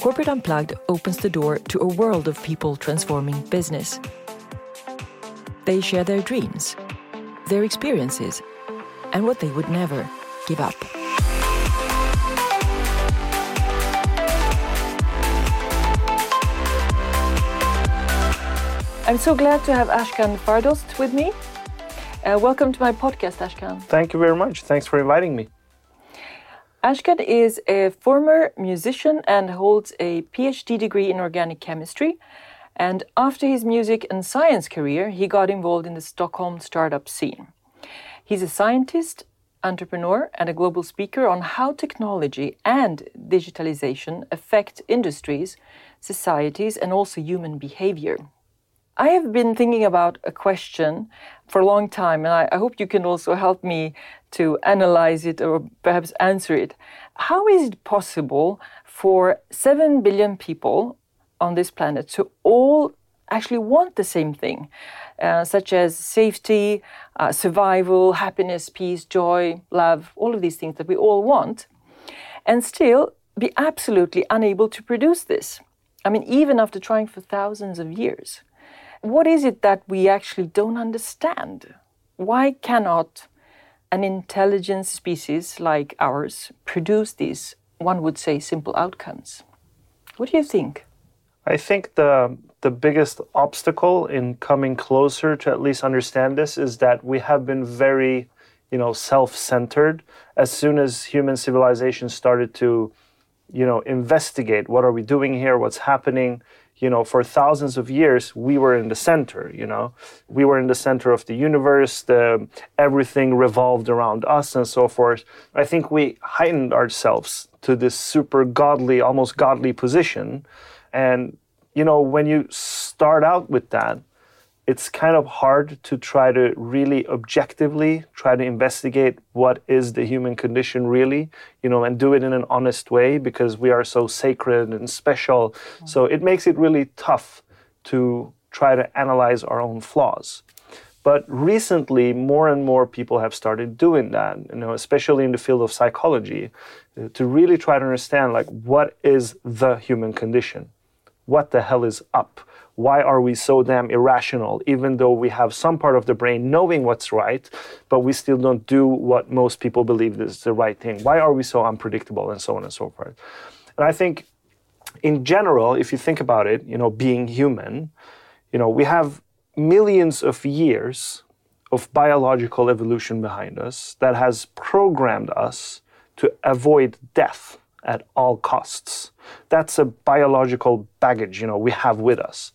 Corporate Unplugged opens the door to a world of people transforming business. They share their dreams, their experiences, and what they would never give up. I'm so glad to have Ashkan Fardost with me. Uh, welcome to my podcast, Ashkan. Thank you very much. Thanks for inviting me. Ashkan is a former musician and holds a PhD degree in organic chemistry. And after his music and science career, he got involved in the Stockholm startup scene. He's a scientist, entrepreneur, and a global speaker on how technology and digitalization affect industries, societies, and also human behavior. I have been thinking about a question for a long time, and I, I, hope you can also help me to analyze it or perhaps answer it. How is it possible for 7 billion people on this planet to all actually want the same thing, uh, such as safety, uh, survival, happiness, peace, joy, love, all of these things that we all want, and still be absolutely unable to produce this? I mean, even after trying for thousands of years. What is it that we actually don't understand? Why cannot an intelligent species like ours produce these, one would say, simple outcomes? What do you think? I think the the biggest obstacle in coming closer to at least understand this is that we have been very, you know, self-centered. As soon as human civilization started to, you know, investigate what are we doing here, what's happening, you know, for thousands of years, we were in the center, you know. We were in the center of the universe, the, everything revolved around us and so forth. I think we heightened ourselves to this super godly, almost godly position. And, you know, when you start out with that, it's kind of hard to try to really objectively try to investigate what is the human condition really you know and do it in an honest way because we are so sacred and special. Mm-hmm. so it makes it really tough to try to analyze our own flaws. But recently more and more people have started doing that you know especially in the field of psychology uh, to really try to understand like what is the human condition? What the hell is up why are we so damn irrational, even though we have some part of the brain knowing what's right, but we still don't do what most people believe is the right thing? Why are we so unpredictable and so on and so forth? And I think in general, if you think about it, you know, being human, you know, we have millions of years of biological evolution behind us that has programmed us to avoid death at all costs. That's a biological baggage, you know, we have with us.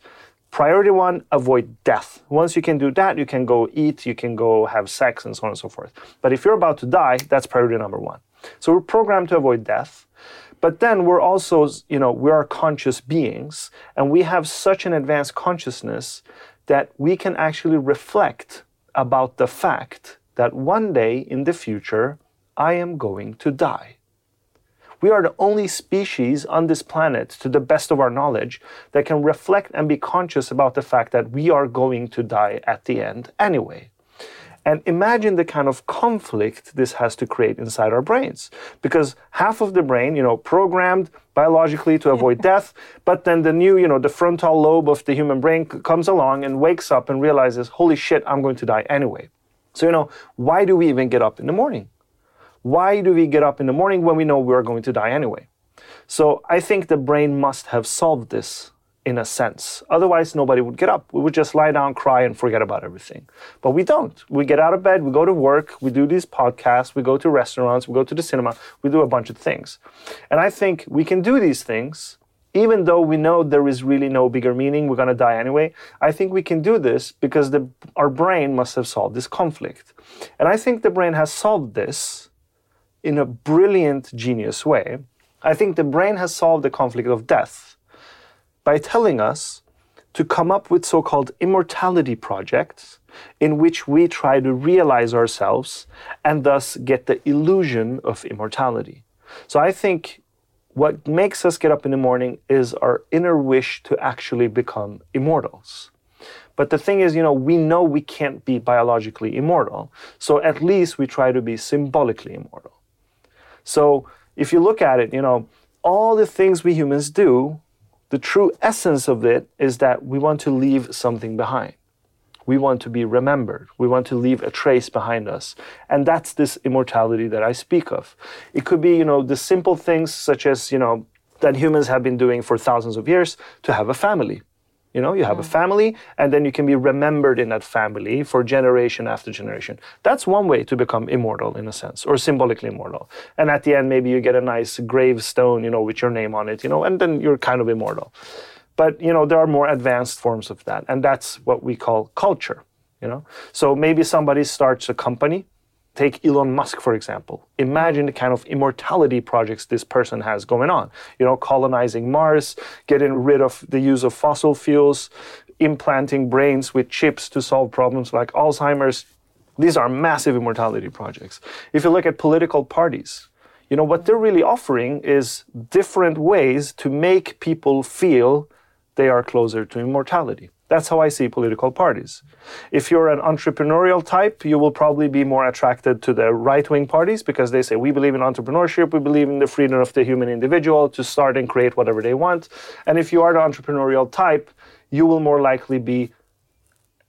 Priority one, avoid death. Once you can do that, you can go eat, you can go have sex, and so on and so forth. But if you're about to die, that's priority number one. So we're programmed to avoid death. But then we're also, you know, we are conscious beings, and we have such an advanced consciousness that we can actually reflect about the fact that one day in the future, I am going to die. We are the only species on this planet, to the best of our knowledge, that can reflect and be conscious about the fact that we are going to die at the end anyway. And imagine the kind of conflict this has to create inside our brains. Because half of the brain, you know, programmed biologically to avoid death, but then the new, you know, the frontal lobe of the human brain comes along and wakes up and realizes, holy shit, I'm going to die anyway. So, you know, why do we even get up in the morning? Why do we get up in the morning when we know we are going to die anyway? So I think the brain must have solved this in a sense. Otherwise, nobody would get up. We would just lie down, cry, and forget about everything. But we don't. We get out of bed, we go to work, we do these podcasts, we go to restaurants, we go to the cinema, we do a bunch of things. And I think we can do these things. Even though we know there is really no bigger meaning, we're going to die anyway. I think we can do this because the, our brain must have solved this conflict. And I think the brain has solved this in a brilliant, genius way. I think the brain has solved the conflict of death by telling us to come up with so called immortality projects in which we try to realize ourselves and thus get the illusion of immortality. So I think what makes us get up in the morning is our inner wish to actually become immortals. But the thing is, you know, we know we can't be biologically immortal, so at least we try to be symbolically immortal. So if you look at it, you know, all the things we humans do, the true essence of it is that we want to leave something behind. We want to be remembered. We want to leave a trace behind us. And that's this immortality that I speak of. It could be, you know, the simple things such as, you know, that humans have been doing for thousands of years to have a family. You know, you have a mm. family, and then you can be remembered in that family for generation after generation. That's one way to become immortal, in a sense, or symbolically immortal. And at the end, maybe you get a nice gravestone, you know, with your name on it, you know, and then you're kind of immortal. But you know, there are more advanced forms of that, and that's what we call culture. You know, so maybe somebody starts a company Take Elon Musk, for example. Imagine the kind of immortality projects this person has going on. You know, colonizing Mars, getting rid of the use of fossil fuels, implanting brains with chips to solve problems like Alzheimer's. These are massive immortality projects. If you look at political parties, you know, what they're really offering is different ways to make people feel they are closer to immortality. That's how I see political parties. If you're an entrepreneurial type, you will probably be more attracted to the right wing parties because they say, we believe in entrepreneurship, we believe in the freedom of the human individual to start and create whatever they want. And if you are the entrepreneurial type, you will more likely be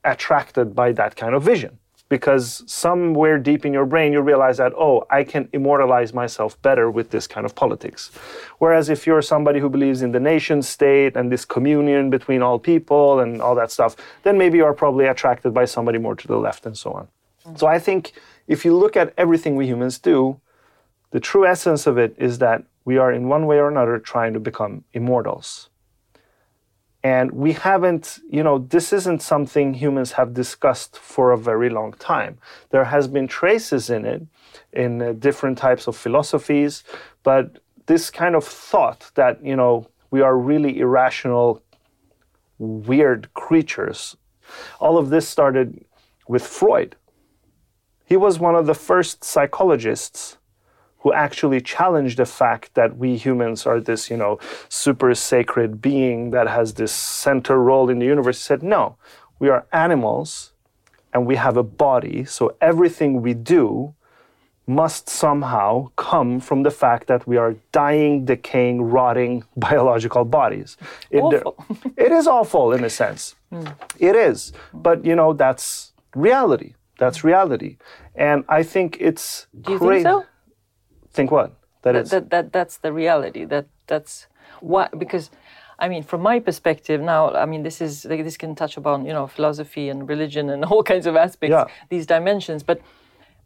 attracted by that kind of vision because somewhere deep in your brain you realize that oh i can immortalize myself better with this kind of politics whereas if you're somebody who believes in the nation state and this communion between all people and all that stuff then maybe you're probably attracted by somebody more to the left and so on mm-hmm. so i think if you look at everything we humans do the true essence of it is that we are in one way or another trying to become immortals and we haven't, you know, this isn't something humans have discussed for a very long time. There has been traces in it in uh, different types of philosophies, but this kind of thought that, you know, we are really irrational, weird creatures. All of this started with Freud. He was one of the first psychologists who actually challenged the fact that we humans are this, you know, super sacred being that has this center role in the universe, said, no, we are animals and we have a body. So everything we do must somehow come from the fact that we are dying, decaying, rotting biological bodies. It, awful. it is awful in a sense. Mm. It is. But, you know, that's reality. That's reality. And I think it's. Do you think so? Think what? That, that, that, that that's the reality. That that's what because I mean, from my perspective now, I mean, this is this can touch upon you know philosophy and religion and all kinds of aspects, yeah. these dimensions. But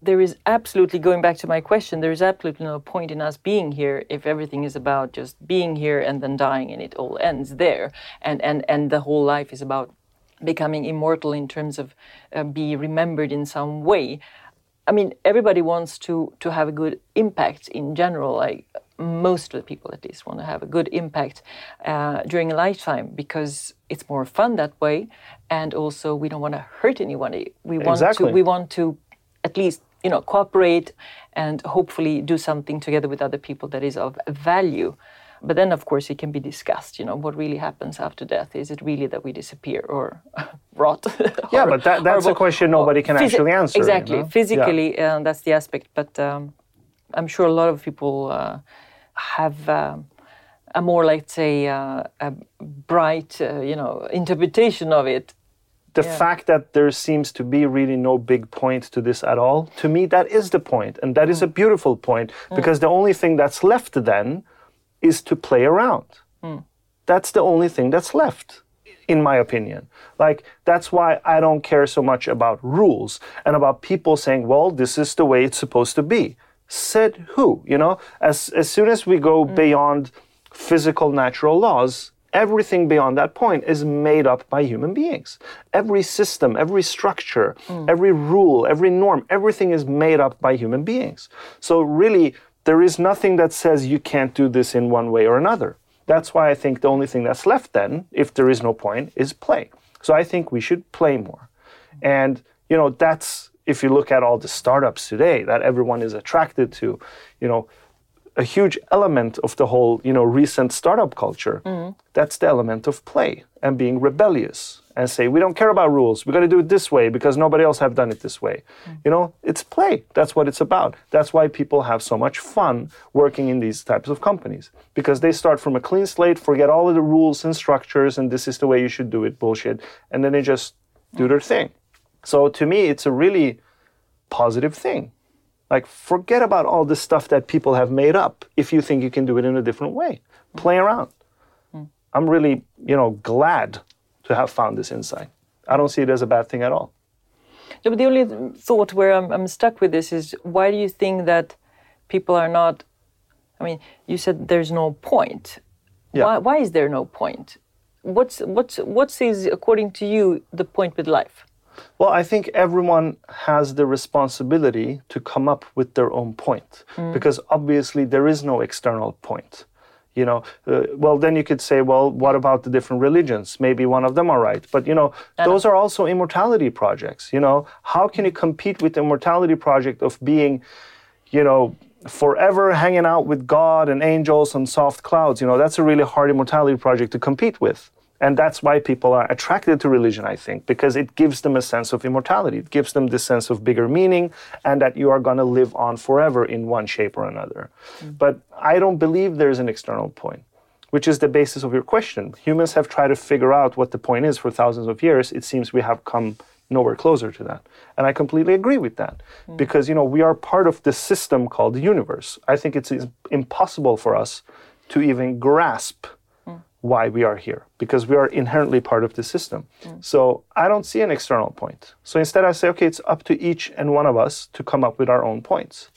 there is absolutely going back to my question. There is absolutely no point in us being here if everything is about just being here and then dying, and it all ends there. And and and the whole life is about becoming immortal in terms of uh, be remembered in some way. I mean, everybody wants to to have a good impact in general. Like most of the people, at least, want to have a good impact uh, during a lifetime because it's more fun that way, and also we don't want to hurt anyone. We want exactly. to. We want to at least you know cooperate and hopefully do something together with other people that is of value. But then, of course, it can be discussed. You know, what really happens after death? Is it really that we disappear or rot? yeah, but that, that's a question nobody can actually answer. Exactly, you know? physically, yeah. uh, that's the aspect. But um, I'm sure a lot of people uh, have. Um, a more, let's say, uh, a bright, uh, you know, interpretation of it the yeah. fact that there seems to be really no big point to this at all to me that is the point and that mm. is a beautiful point mm. because mm. the only thing that's left then is to play around. Mm. That's the only thing that's left, in my opinion. Like, that's why I don't care so much about rules and about people saying, well, this is the way it's supposed to be. Said who? You know, as, as soon as we go mm. beyond physical natural laws, everything beyond that point is made up by human beings. Every system, every structure, mm. every rule, every norm, everything is made up by human beings. So, really, there is nothing that says you can't do this in one way or another. That's why I think the only thing that's left then, if there is no point, is play. So I think we should play more. And, you know, that's, if you look at all the startups today that everyone is attracted to, you know, a huge element of the whole, you know, recent startup culture. Mm. That's the element of play. And being rebellious and say we don't care about rules. We're going to do it this way because nobody else have done it this way. Mm. You know it's play. That's what it's about. That's why people have so much fun working in these types of companies because they start from a clean slate forget all of the rules and structures and this is the way you should do it bullshit and then they just do their thing. So to me it's a really positive thing. Like forget about all the stuff that people have made up if you think you can do it in a different way. Play around i'm really you know glad to have found this insight. I don't see it as a bad thing at all. No, but the only thought where I'm, I'm stuck with this is why do you think that people are not? I mean, you said there's no point. Yeah. Why, why is there no point? What's what's what's is according to you the point with life? Well, I think everyone has the responsibility to come up with their own point hmm. because obviously there is no external point you know uh, well then you could say well what about the different religions? Maybe one of them are right. But you know those are also immortality projects you know? How can you compete with the immortality project of being you know forever hanging out with god and angels and soft clouds? You know that's a really hard immortality project to compete with and that's why people are attracted to religion, I think, because it gives them a sense of immortality. It gives them this sense of bigger meaning and that you are going to live on forever in one shape or another. Mm. But I don't believe there's an external point, which is the basis of your question. Humans have tried to figure out what the point is for thousands of years. It seems we have come nowhere closer to that. And I completely agree with that mm. because, you know, we are part of this system called the universe. I think it's impossible for us to even grasp why we are here because we are inherently part of the system. Mm. So I don't see an external point. So instead, I say, okay, it's up to each and one of us to come up with our own points.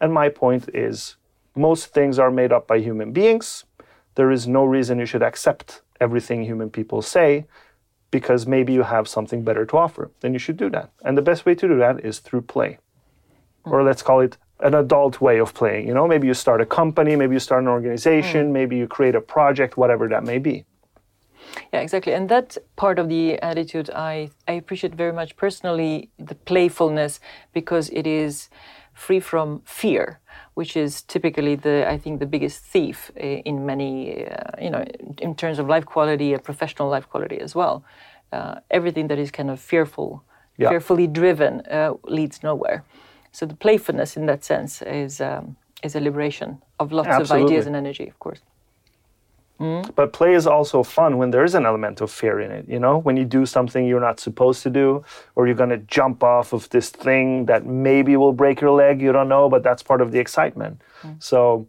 And my point is most things are made up by human beings. There is no reason you should accept everything human people say because maybe you have something better to offer. Then you should do that. And the best way to do that is through play. Mm. Or let's call it an adult way of playing. You know, maybe you start a company, maybe you start an organization, mm. maybe you create a project, whatever that may be. Yeah, exactly. And that part of the attitude I, I appreciate very much personally, the playfulness, because it is free from fear, which is typically the, I think, the biggest thief eh, in many, uh, you know, in terms of life quality, a professional life quality as well. Uh, everything that is kind of fearful, yeah. fearfully driven, uh, leads nowhere. So the playfulness in that sense is um, is a liberation of lots Absolutely. of ideas and energy, of course. Mm. But play is also fun when there is an element of fear in it. You know, when you do something you're not supposed to do, or you're going to jump off of this thing that maybe will break your leg. You don't know, but that's part of the excitement. Mm. So,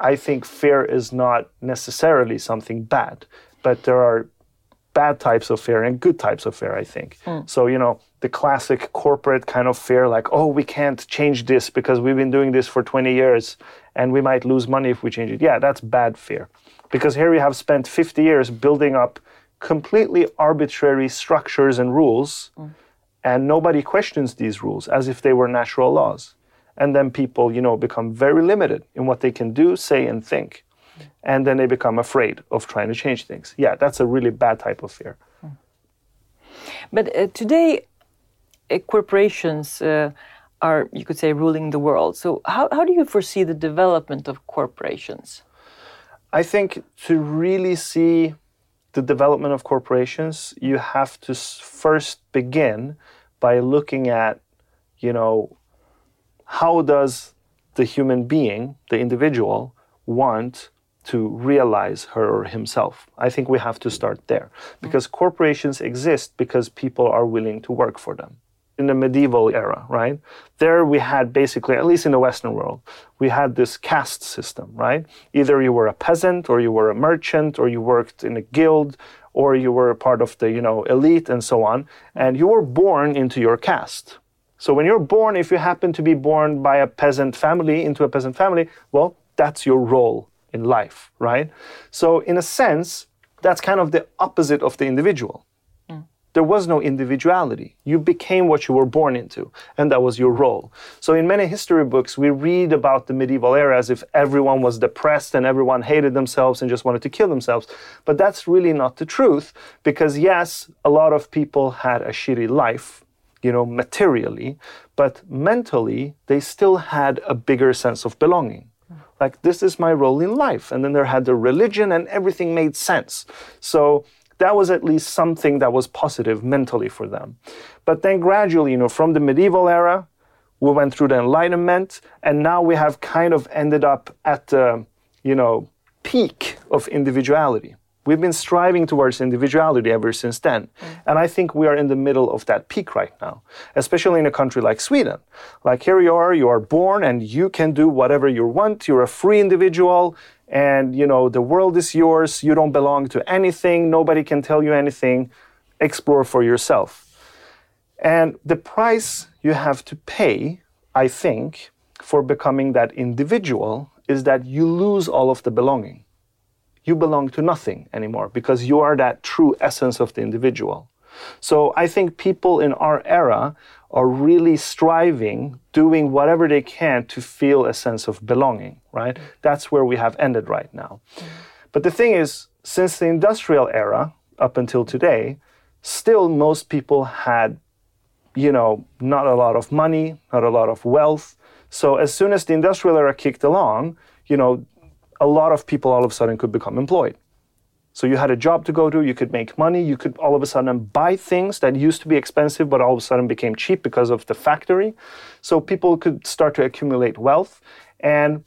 I think fear is not necessarily something bad, but there are bad types of fear and good types of fear. I think. Mm. So you know, the classic corporate kind of fear like oh we can't change this because we've been doing this for 20 years and we might lose money if we change it. Yeah that's bad fear. Because here we have spent 50 years building up completely arbitrary structures and rules mm. and nobody questions these rules as if they were natural laws. And then people you know become very limited in what they can do say and think. And then they become afraid of trying to change things. Yeah that's a really bad type of fear. But uh, today corporations uh, are, you could say, ruling the world. So, how, how do you foresee the development of corporations? I think to really see the development of corporations, you have to first begin by looking at, you know, how does the human being, the individual, want to realize her or himself. I think we have to start there because corporations exist because people are willing to work for them in the medieval era, right? There we had basically, at least in the Western world, we had this caste system, right? Either you were a peasant or you were a merchant or you worked in a guild or you were a part of the, you know, elite and so on, and you were born into your caste. So when you're born, if you happen to be born by a peasant family into a peasant family, well, that's your role in life, right? So in a sense, that's kind of the opposite of the individual there was no individuality. You became what you were born into, and that was your role. So, in many history books, we read about the medieval era as if everyone was depressed and everyone hated themselves and just wanted to kill themselves. But that's really not the truth, because yes, a lot of people had a shitty life, you know, materially, but mentally, they still had a bigger sense of belonging like this is my role in life and then there had the religion and everything made sense so that was at least something that was positive mentally for them. But then gradually, you know, from the medieval era, we went through the Enlightenment, and now we have kind of ended up at the, you know, peak of individuality. We've been striving towards individuality ever since then. Mm. And I think we are in the middle of that peak right now, especially in a country like Sweden. Like here you are, you are born and you can do whatever you want. You're a free individual and you know the world is yours. You don't belong to anything. Nobody can tell you anything. Explore for yourself. And the price you have to pay, I think, for becoming that individual is that you lose all of the belonging. You belong to nothing anymore because you are that true essence of the individual. So I think people in our era are really striving, doing whatever they can to feel a sense of belonging, right? Mm-hmm. That's where we have ended right now. But the thing is, since the industrial era up until today, still most people had you know, not a lot of money, not a lot of wealth. So as soon as the industrial era kicked along, you know, a lot of people all of a sudden could become employed. So you had a job to go to, you could make money, you could all of a sudden buy things that used to be expensive but all of a sudden became cheap because of the factory. So people could start to accumulate wealth and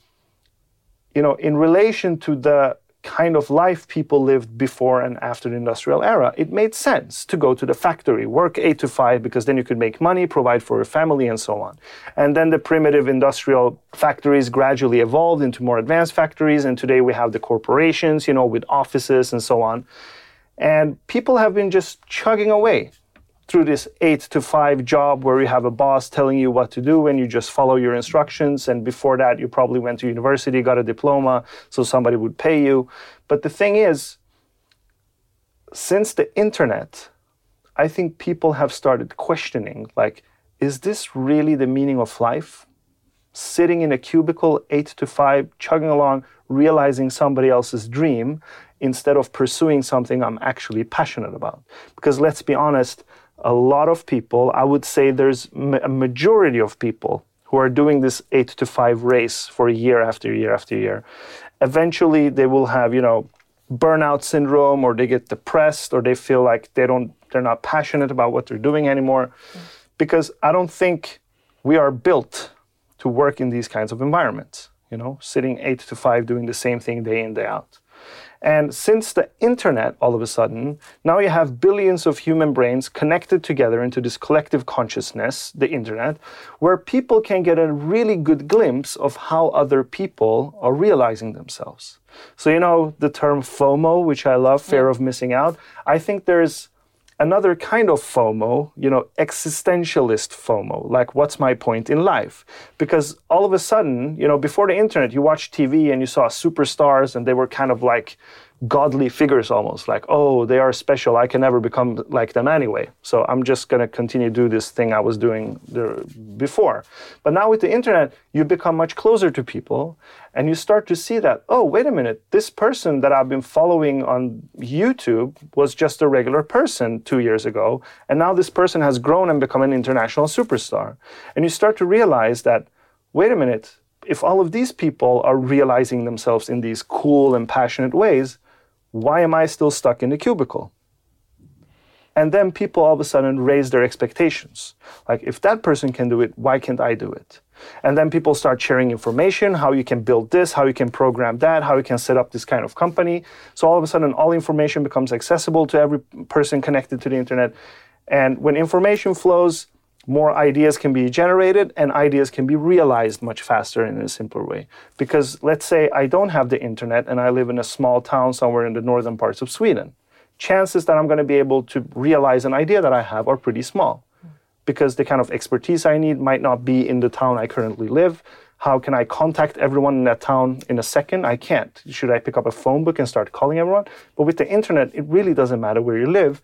you know, in relation to the kind of life people lived before and after the industrial era, it made sense to go to the factory, work eight to five, because then you could make money, provide for your family, and so on. And then the primitive industrial factories gradually evolved into more advanced factories, and today we have the corporations, you know, with offices and so on. And people have been just chugging away through this eight to five job where you have a boss telling you what to do and you just follow your instructions. And before that, you probably went to university, got a diploma, so somebody would pay you. But the thing is, since the internet, I think people have started questioning like, is this really the meaning of life? Sitting in a cubicle, eight to five, chugging along, realizing somebody else's dream instead of pursuing something I'm actually passionate about. Because let's be honest, a lot of people, I would say there's a majority of people who are doing this eight to five race for year after year after year. Eventually, they will have, you know, burnout syndrome or they get depressed or they feel like they don't, they're not passionate about what they're doing anymore. Because I don't think we are built to work in these kinds of environments, you know, sitting eight to five doing the same thing day in, day out. And since the internet, all of a sudden, now you have billions of human brains connected together into this collective consciousness, the internet, where people can get a really good glimpse of how other people are realizing themselves. So, you know, the term FOMO, which I love, fear yeah. of missing out, I think there's another kind of FOMO, you know, existentialist FOMO, like what's my point in life? Because all of a sudden, you know, before the internet, you watched TV and you saw superstars and they were kind of like godly figures almost like oh they are special i can never become like them anyway. So i'm just going to continue to do this thing i was doing before. But now with the internet you become much closer to people and you start to see that oh wait a minute this person that i've been following on youtube was just a regular person two years ago and now this person has grown and become an international superstar. And you start to realize that wait a minute if all of these people are realizing themselves in these cool and passionate ways why am I still stuck in the cubicle? And then people all of a sudden raise their expectations. Like, if that person can do it, why can't I do it? And then people start sharing information, how you can build this, how you can program that, how you can set up this kind of company. So all of a sudden, all information becomes accessible to every person connected to the internet. And when information flows, more ideas can be generated and ideas can be realized much faster in a simpler way. Because let's say I don't have the internet and I live in a small town somewhere in the northern parts of Sweden. Chances that I'm going to be able to realize an idea that I have are pretty small because the kind of expertise I need might not be in the town I currently live. How can I contact everyone in that town in a second? I can't. Should I pick up a phone book and start calling everyone? But with the internet, it really doesn't matter where you live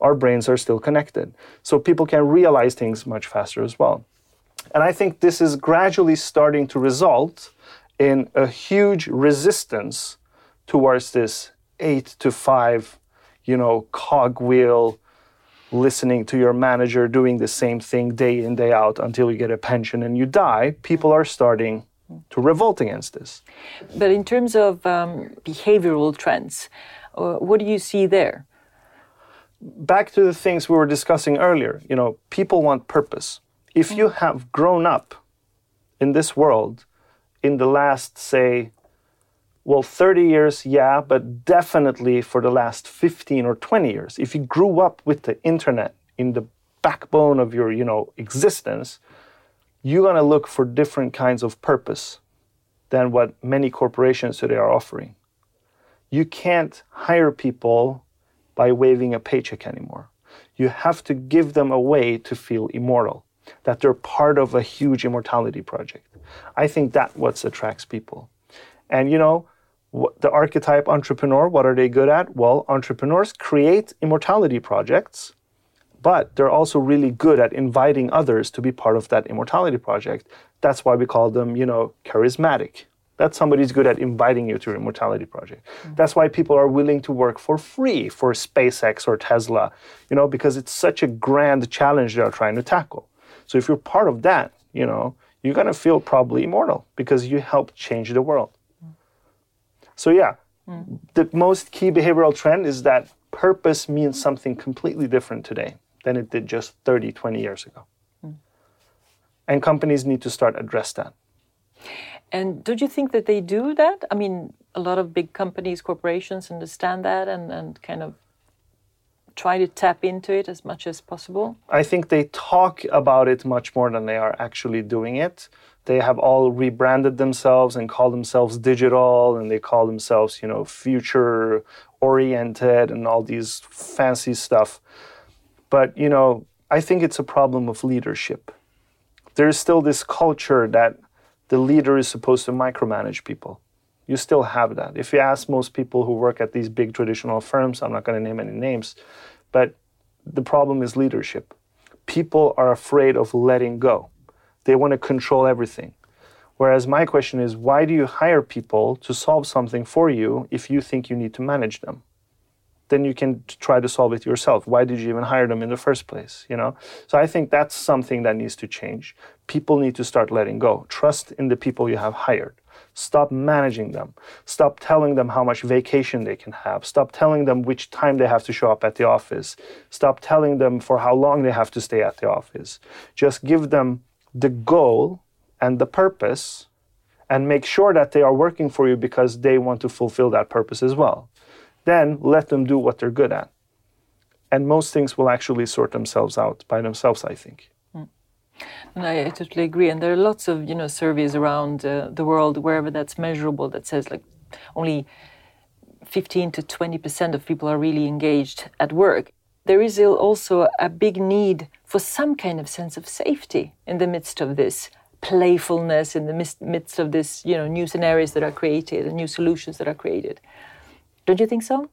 our brains are still connected. So people can realize things much faster as well. And I think this is gradually starting to result in a huge resistance towards this eight to five, you know, cogwheel, listening to your manager doing the same thing day in, day out until you get a pension and you die. People are starting to revolt against this. But in terms of um, behavioral trends, uh, what do you see there? Back to the things we were discussing earlier, you know, people want purpose. If you mm. have grown up in this world in the last, say, well, 30 years, yeah, but definitely for the last 15 or 20 years. If you grew up with the internet in the backbone of your, you know, existence, you're going to look for different kinds of purpose than what many corporations today are offering. You can't hire people by waving a paycheck anymore. You have to give them a way to feel immortal, that they're part of a huge immortality project. I think that what attracts people. And you know, the archetype entrepreneur, what are they good at? Well, entrepreneurs create immortality projects, but they're also really good at inviting others to be part of that immortality project. That's why we call them, you know, charismatic. That's somebody who's good at inviting you to your immortality project. Mm-hmm. That's why people are willing to work for free for SpaceX or Tesla, you know, because it's such a grand challenge they're trying to tackle. So if you're part of that, you know, you're gonna feel probably immortal because you help change the world. So yeah, mm. the most key behavioral trend is that purpose means something completely different today than it did just 30, 20 years ago. Mm. And companies need to start address that. And don't you think that they do that? I mean, a lot of big companies, corporations understand that and, and kind of try to tap into it as much as possible? I think they talk about it much more than they are actually doing it they have all rebranded themselves and call themselves digital and they call themselves you know future oriented and all these fancy stuff but you know i think it's a problem of leadership there's still this culture that the leader is supposed to micromanage people you still have that if you ask most people who work at these big traditional firms i'm not going to name any names but the problem is leadership people are afraid of letting go they want to control everything. Whereas my question is, why do you hire people to solve something for you if you think you need to manage them? Then you can try to solve it yourself. Why did you even hire them in the first place? You know. So I think that's something that needs to change. People need to start letting go. Trust in the people you have hired. Stop managing them. Stop telling them how much vacation they can have. Stop telling them which time they have to show up at the office. Stop telling them for how long they have to stay at the office. Just give them the goal and the purpose and make sure that they are working for you because they want to fulfill that purpose as well. Then let them do what they're good at. And most things will actually sort themselves out by themselves, I think. Mm. And I, I, totally agree. And there are lots of you know surveys around uh, the world, wherever that's measurable, that says like only 15 to 20 percent of people are really engaged at work there is also a big need for some kind of sense of safety in the midst of this playfulness in the midst of this you know new scenarios that are created and new solutions that are created don't you think so?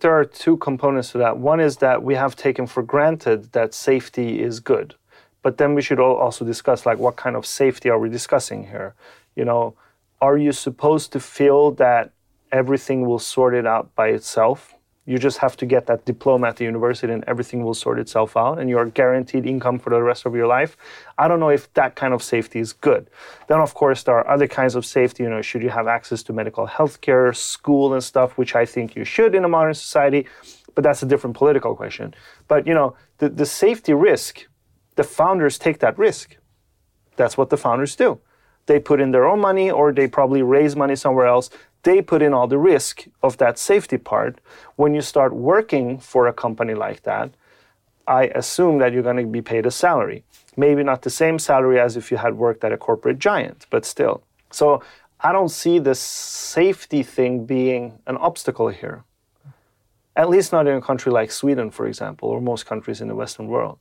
There are two components to that. One is that we have taken for granted that safety is good but then we should also discuss like what kind of safety are we discussing here? You know are you supposed to feel that everything will sort it out by itself you just have to get that diploma at the university and everything will sort itself out and you're guaranteed income for the rest of your life. I don't know if that kind of safety is good. Then, of course, there are other kinds of safety. You know, should you have access to medical health care, school, and stuff, which I think you should in a modern society, but that's a different political question. But, you know, the, the safety risk, the founders take that risk. That's what the founders do they put in their own money or they probably raise money somewhere else they put in all the risk of that safety part. When you start working for a company like that, I assume that you're going to be paid a salary. Maybe not the same salary as if you had worked at a corporate giant, but still. So I don't see the safety thing being an obstacle here. At least not in a country like Sweden, for example, or most countries in the Western world.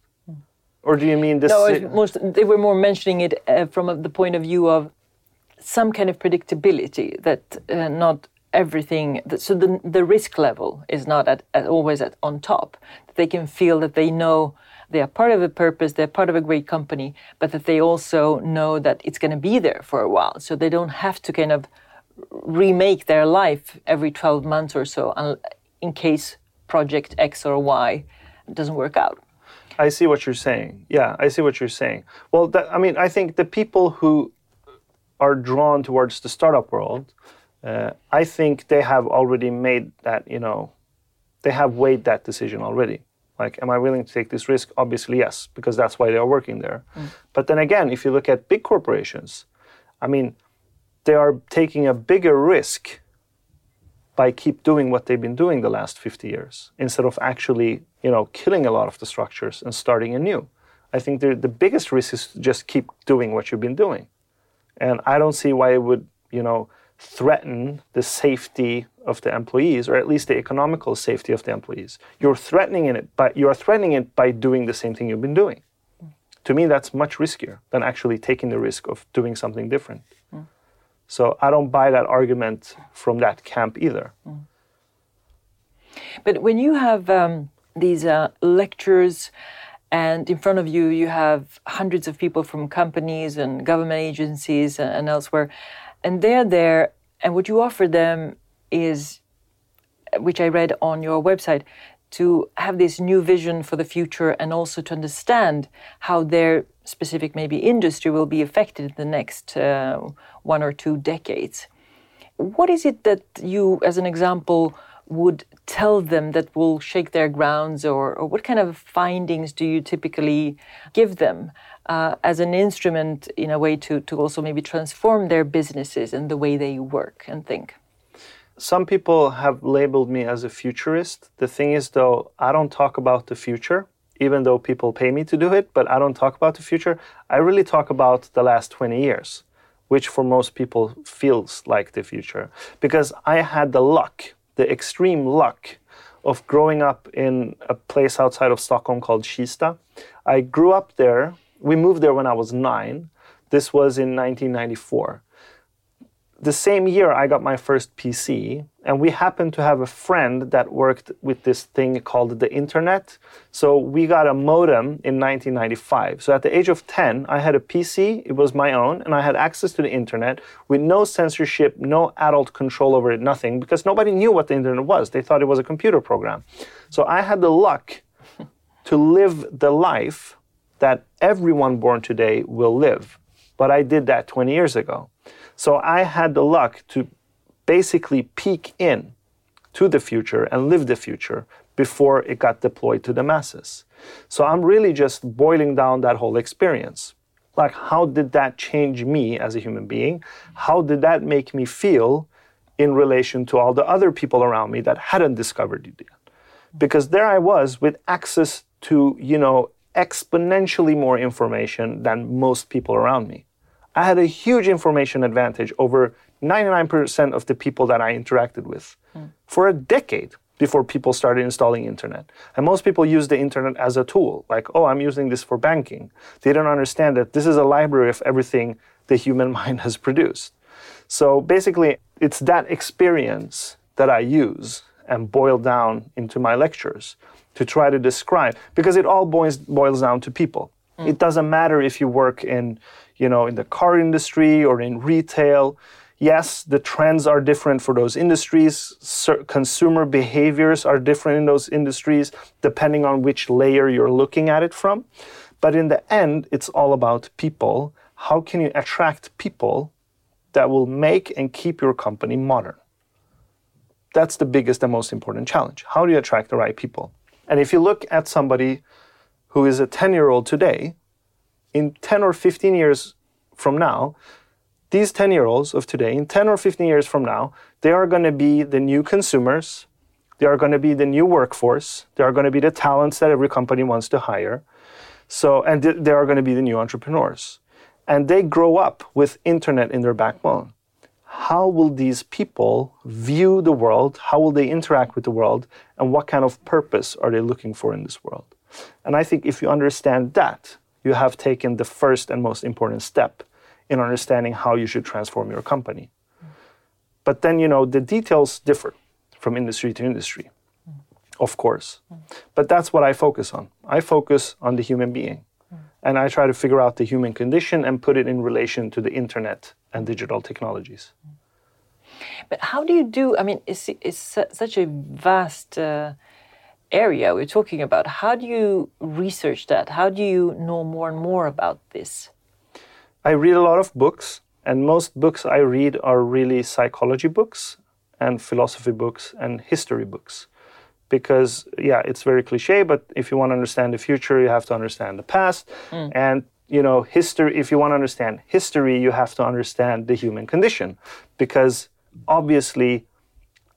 Or do you mean this? No, most, they were more mentioning it uh, from the point of view of some kind of predictability that uh, not everything that, so the, the risk level is not at, at always at on top. They can feel that they know they are part of a purpose they're part of a great company but that they also know that it's going to be there for a while. So they don't have to kind of remake their life every 12 months or so in case project x or y doesn't work out. I see what you're saying. Yeah i see what you're saying. Well that, i mean i think the people who are drawn towards the startup world, uh, I think they have already made that, you know, they have weighed that decision already. Like, am I willing to take this risk? Obviously, yes, because that's why they are working there. Mm. But then again, if you look at big corporations, I mean, they are taking a bigger risk by keep doing what they've been doing the last 50 years instead of actually, you know, killing a lot of the structures and starting anew. I think the, the biggest risk is to just keep doing what you've been doing. And I don't see why it would, you know, threaten the safety of the employees or at least the economical safety of the employees. You're threatening it by you are threatening it by doing the same thing you've been doing. To me that's much riskier than actually taking the risk of doing something different. Mm. So I don't buy that argument from that camp either. Mm. But when you have um, these uh, lectures and in front of you you have hundreds of people from companies and government agencies and, elsewhere. And they're there and what you offer them is which i read on your website to have this new vision for the future and also to understand how their specific maybe industry will be affected in the next uh, one or two decades. What is it that you as an example would tell them that will shake their grounds, or, or what kind of findings do you typically give them uh, as an instrument in a way to, to also maybe transform their businesses and the way they work and think? Some people have labeled me as a futurist. The thing is, though, I don't talk about the future, even though people pay me to do it, but I don't talk about the future. I really talk about the last 20 years, which for most people feels like the future. Because I had the luck the extreme luck of growing up in a place outside of Stockholm called Kista. I grew up there. We moved there when I was nine. This was in 1994 the same year I got my first PC, and we happened to have a friend that worked with this thing called the internet. So we got a modem in 1995. So at the age of 10, I had a PC, it was my own, and I had access to the internet with no censorship, no adult control over it, nothing, because nobody knew what the internet was. They thought it was a computer program. So I had the luck to live the life that everyone born today will live. But I did that 20 years ago. So I had the luck to basically peek in to the future and live the future before it got deployed to the masses. So I'm really just boiling down that whole experience. Like, how did that change me as a human being? How did that make me feel in relation to all the other people around me that hadn't discovered it yet? Because there I was with access to, you know, exponentially more information than most people around me. I had a huge information advantage over 99% of the people that I interacted with mm. for a decade before people started installing internet. And most people use the internet as a tool, like, oh, I'm using this for banking. They don't understand that this is a library of everything the human mind has produced. So basically, it's that experience that I use and boil down into my lectures to try to describe, because it all boils, boils down to people. Mm. It doesn't matter if you work in, you know, in the car industry or in retail. Yes, the trends are different for those industries. Consumer behaviors are different in those industries depending on which layer you're looking at it from. But in the end, it's all about people. How can you attract people that will make and keep your company modern? That's the biggest and most important challenge. How do you attract the right people? And if you look at somebody who is a 10 year old today, in 10 or 15 years from now, these 10 year olds of today, in 10 or 15 years from now, they are going to be the new consumers. They are going to be the new workforce. They are going to be the talents that every company wants to hire. So, and they are going to be the new entrepreneurs. And they grow up with internet in their backbone. How will these people view the world? How will they interact with the world? And what kind of purpose are they looking for in this world? And I think if you understand that, you have taken the first and most important step in understanding how you should transform your company. But then, you know, the details differ from industry to industry, of course. But that's what I focus on. I focus on the human being. And I try to figure out the human condition and put it in relation to the internet and digital technologies. But how do you do? I mean, it's, it's such a vast uh, area we're talking about. How do you research that? How do you know more and more about this? I read a lot of books, and most books I read are really psychology books and philosophy books and history books. because yeah it's very cliche but if you want to understand the future you have to understand the past. Mm. And you know history if you want to understand history you have to understand the human condition. Because obviously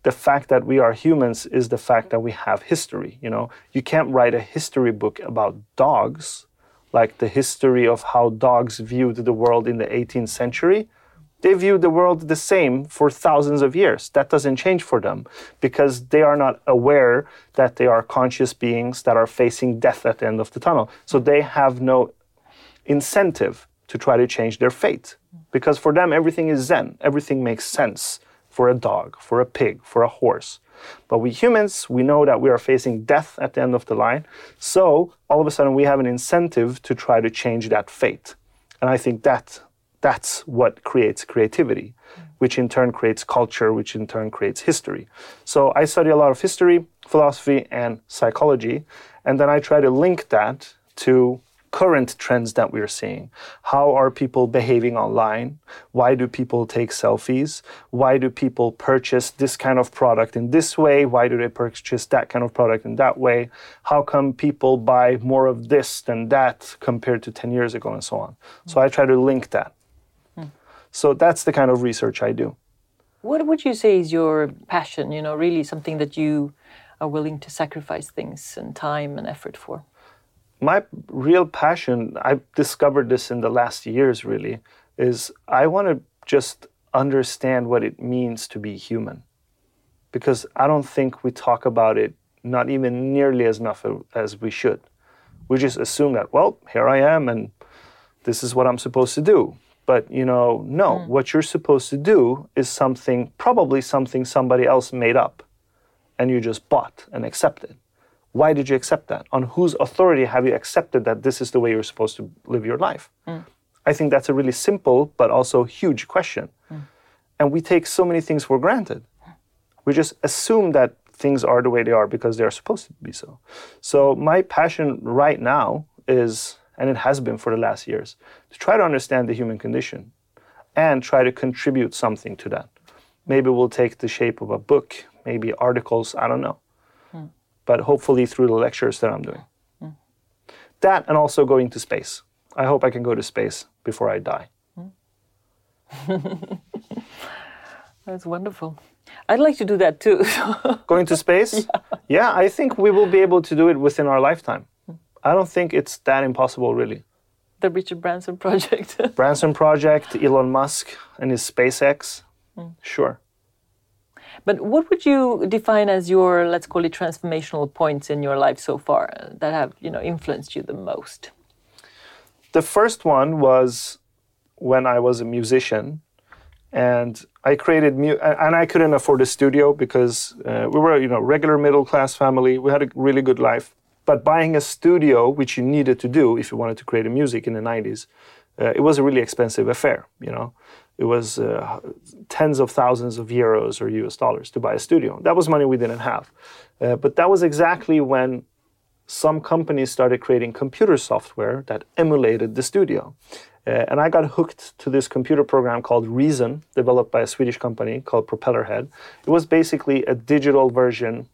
the fact that we are humans is the fact that we have history you know? You can't write a history book about dogs like the history of how dogs viewed the world in the 18th century they view the world the same for thousands of years. That doesn't change for them because they are not aware that they are conscious beings that are facing death at the end of the tunnel. So they have no incentive to try to change their fate because for them everything is zen, everything makes sense for a dog, for a pig, for a horse. But we humans, we know that we are facing death at the end of the line. So all of a sudden we have an incentive to try to change that fate. And I think that that's what creates creativity, which in turn creates culture, which in turn creates history. So I study a lot of history, philosophy, and psychology, and then I try to link that to current trends that we're seeing. How are people behaving online? Why do people take selfies? Why do people purchase this kind of product in this way? Why do they purchase that kind of product in that way? How come people buy more of this than that compared to 10 years ago and so on? So I try to link that. Hmm. So that's the kind of research I do. What would you say is your passion? You know, really something that you are willing to sacrifice things and time and effort for? My real passion, I've discovered this in the last years really, is I want to just understand what it means to be human. Because I don't think we talk about it not even nearly as enough as we should. We just assume that, well, here I am and this is what I'm supposed to do. But you know, no, mm. what you're supposed to do is something, probably something somebody else made up and you just bought and accepted. Why did you accept that? On whose authority have you accepted that this is the way you're supposed to live your life? Mm. I think that's a really simple but also huge question. Mm. And we take so many things for granted. We just assume that things are the way they are because they are supposed to be so. So, my passion right now is and it has been for the last years, to try to understand the human condition and try to contribute something to that. Maybe it will take the shape of a book, maybe articles, I don't know. But hopefully through the lectures that I'm doing. Mm. That and also going to space. I hope I can go to space before I die. Mm. That's wonderful. I'd like to do that too. Going to space? yeah, I think we will be able to do it within our lifetime. Mm. I don't think it's that impossible, really. the Richard Branson project. Branson project, Elon Musk and his SpaceX. Sure. But what would you define as your, let's call it, transformational points in your life so far that have, you know, influenced you the most? The first one was when I was a musician, and I created mu- and I couldn't afford a studio because uh, we were, you know, regular middle class family. We had a really good life, but buying a studio, which you needed to do if you wanted to create a music in the '90s, uh, it was a really expensive affair. You know, it was uh, tens of thousands of euros or US dollars to buy a studio. That was money we didn't have, uh, but that was exactly when some companies started creating computer software that emulated the studio. Uh, and I got hooked to this computer program called Reason, developed by a Swedish company called Propellerhead. It was basically a digital version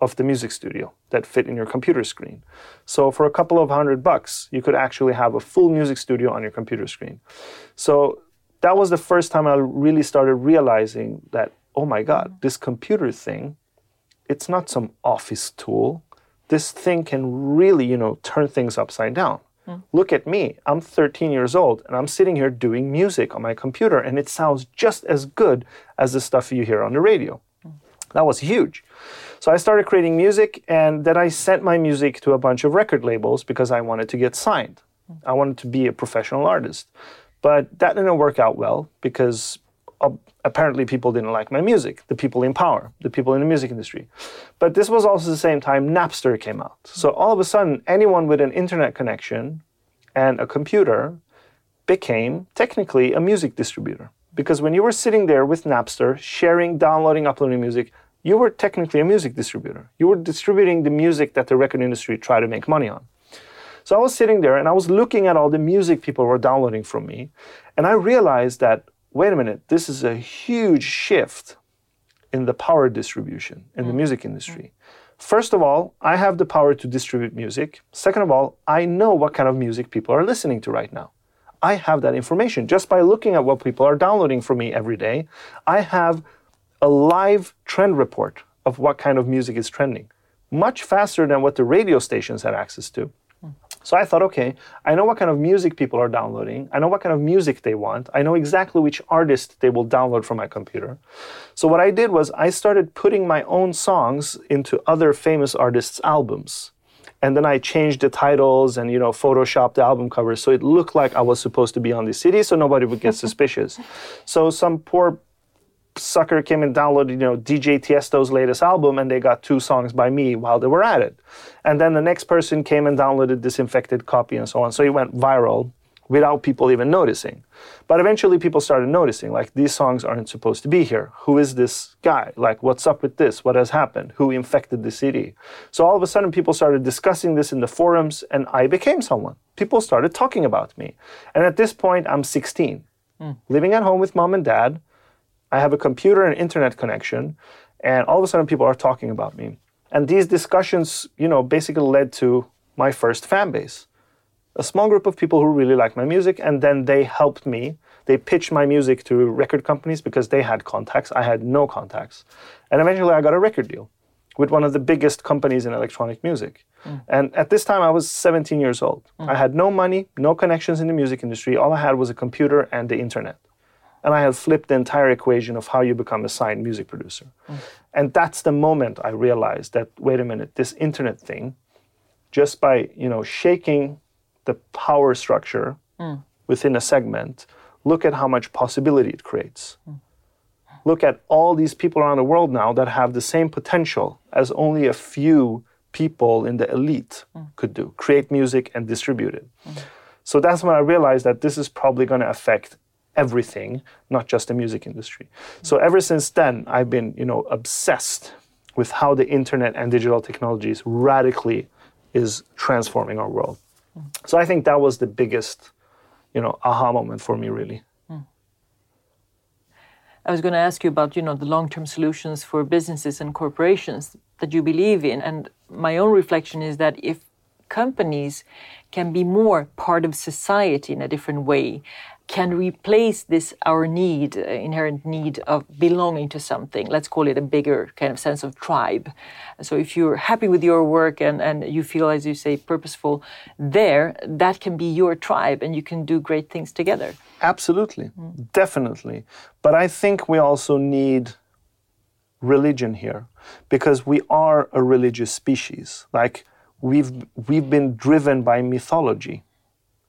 of the music studio that fit in your computer screen. So for a couple of hundred bucks, you could actually have a full music studio on your computer screen. So that was the first time I really started realizing that, oh my God, this computer thing, it's not some office tool. This thing can really, you know, turn things upside down. Hmm. Look at me. I'm 13 years old and I'm sitting here doing music on my computer and it sounds just as good as the stuff you hear on the radio. Hmm. That was huge. So I started creating music and then I sent my music to a bunch of record labels because I wanted to get signed. Hmm. I wanted to be a professional artist. But that didn't work out well because uh, apparently people didn't like my music, the people in power, the people in the music industry. But this was also the same time Napster came out. So all of a sudden, anyone with an internet connection and a computer became technically a music distributor. Because when you were sitting there with Napster, sharing, downloading, uploading music, you were technically a music distributor. You were distributing the music that the record industry tried to make money on. So I was sitting there and I was looking at all the music people were downloading from me, and I realized that wait a minute, this is a huge shift in the power distribution in the mm. music industry. Mm. First of all, I have the power to distribute music. Second of all, I know what kind of music people are listening to right now. I have that information just by looking at what people are downloading from me every day. I have a live trend report of what kind of music is trending, much faster than what the radio stations had access to. So I thought, okay, I know what kind of music people are downloading. I know what kind of music they want. I know exactly which artist they will download from my computer. So what I did was I started putting my own songs into other famous artists' albums. And then I changed the titles and you know photoshopped the album covers so it looked like I was supposed to be on the CD so nobody would get suspicious. So some poor sucker came and downloaded, you know, DJ Tiesto's latest album and they got two songs by me while they were at it. And then the next person came and downloaded disinfected copy and so on. So it went viral without people even noticing. But eventually people started noticing, like, these songs aren't supposed to be here. Who is this guy? Like, what's up with this? What has happened? Who infected the CD? So all of a sudden people started discussing this in the forums and I became someone. People started talking about me. And at this point, I'm 16, hmm. living at home with mom and dad I have a computer and internet connection, and all of a sudden people are talking about me. And these discussions, you know, basically led to my first fan base. A small group of people who really like my music, and then they helped me. They pitched my music to record companies because they had contacts. I had no contacts. And eventually I got a record deal with one of the biggest companies in electronic music. Mm. And at this time, I was 17 years old. Mm. I had no money, no connections in the music industry. All I had was a computer and the internet and I had flipped the entire equation of how you become a signed music producer. Mm. And that's the moment I realized that wait a minute, this internet thing, just by you know shaking the power structure mm. within a segment, look at how much possibility it creates. Mm. Look at all these people around the world now that have the same potential as only a few people in the elite mm. could do create music and distribute it. Mm. So that's when I realized that this is probably going to affect everything, not just the music industry. So ever since then, I've been, you know, obsessed with how the internet and digital technologies radically is transforming our world. So I think that was the biggest, you know, aha moment for me, really. I was going to ask you about, you know, the long-term solutions for businesses and corporations that you believe in, and my own reflection is that if companies can be more part of society in a different way can replace this our need uh, inherent need of belonging to something? Let's call it a bigger kind of sense of tribe. So if you're happy with your work and, and you feel as you say purposeful there that can be your tribe and you can do great things together. Absolutely. Mm. definitely. But i think we also need religion here because we are a religious species. Like we've we've been driven by mythology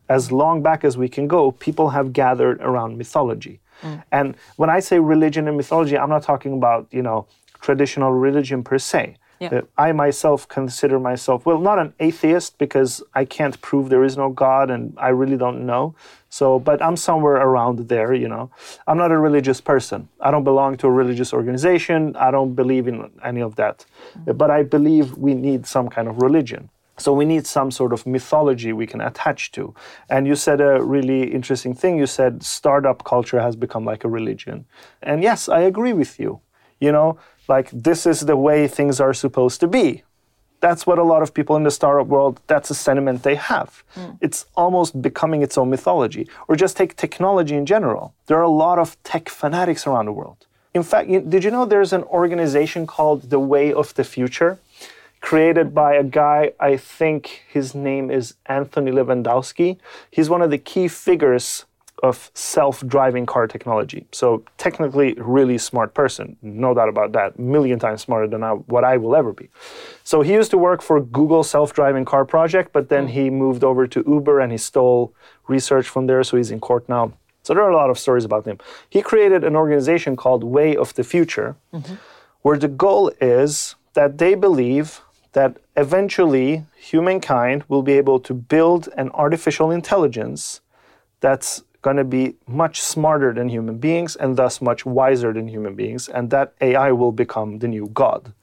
as long back as we can go, people have gathered around mythology. Mm. And when I say religion and mythology, I'm not talking about, you know, traditional religion per se. Yeah. Uh, I myself consider myself, well, not an atheist because I can't prove there is no God and I really don't know. So, but I'm somewhere around there, you know. I'm not a religious person. I don't belong to a religious organization. I don't believe in any of that. Mm. But I believe we need some kind of religion. So we need some sort of mythology we can attach to. And you said a really interesting thing. You said startup culture has become like a religion. And yes, I agree with you. You know, like this is the way things are supposed to be. That's what a lot of people in the startup world, that's a sentiment they have. Mm. It's almost becoming its own mythology. Or just take technology in general. There are a lot of tech fanatics around the world. In fact, did you know there's an organization called the Way of the Future? Created by a guy, I think his name is Anthony Levandowski. He's one of the key figures of self-driving car technology. So technically, really smart person, no doubt about that. Million times smarter than I, what I will ever be. So he used to work for Google self-driving car project, but then he moved over to Uber and he stole research from there. So he's in court now. So there are a lot of stories about him. He created an organization called Way of the Future, mm-hmm. where the goal is that they believe that eventually humankind will be able to build an artificial intelligence that's going to be much smarter than human beings and thus much wiser than human beings, and that AI will become the new God.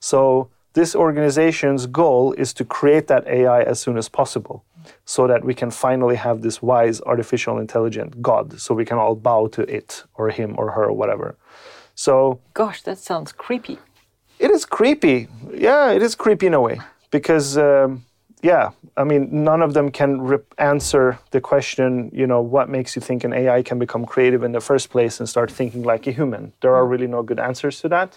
So, this organization's goal is to create that AI as soon as possible so that we can finally have this wise artificial intelligent God so we can all bow to it or him or her or whatever. So, gosh, that sounds creepy. It is creepy. Yeah, it is creepy in a way because. Um, yeah, I mean, none of them can rip- answer the question, you know, what makes you think an AI can become creative in the first place and start thinking like a human? There are really no good answers to that.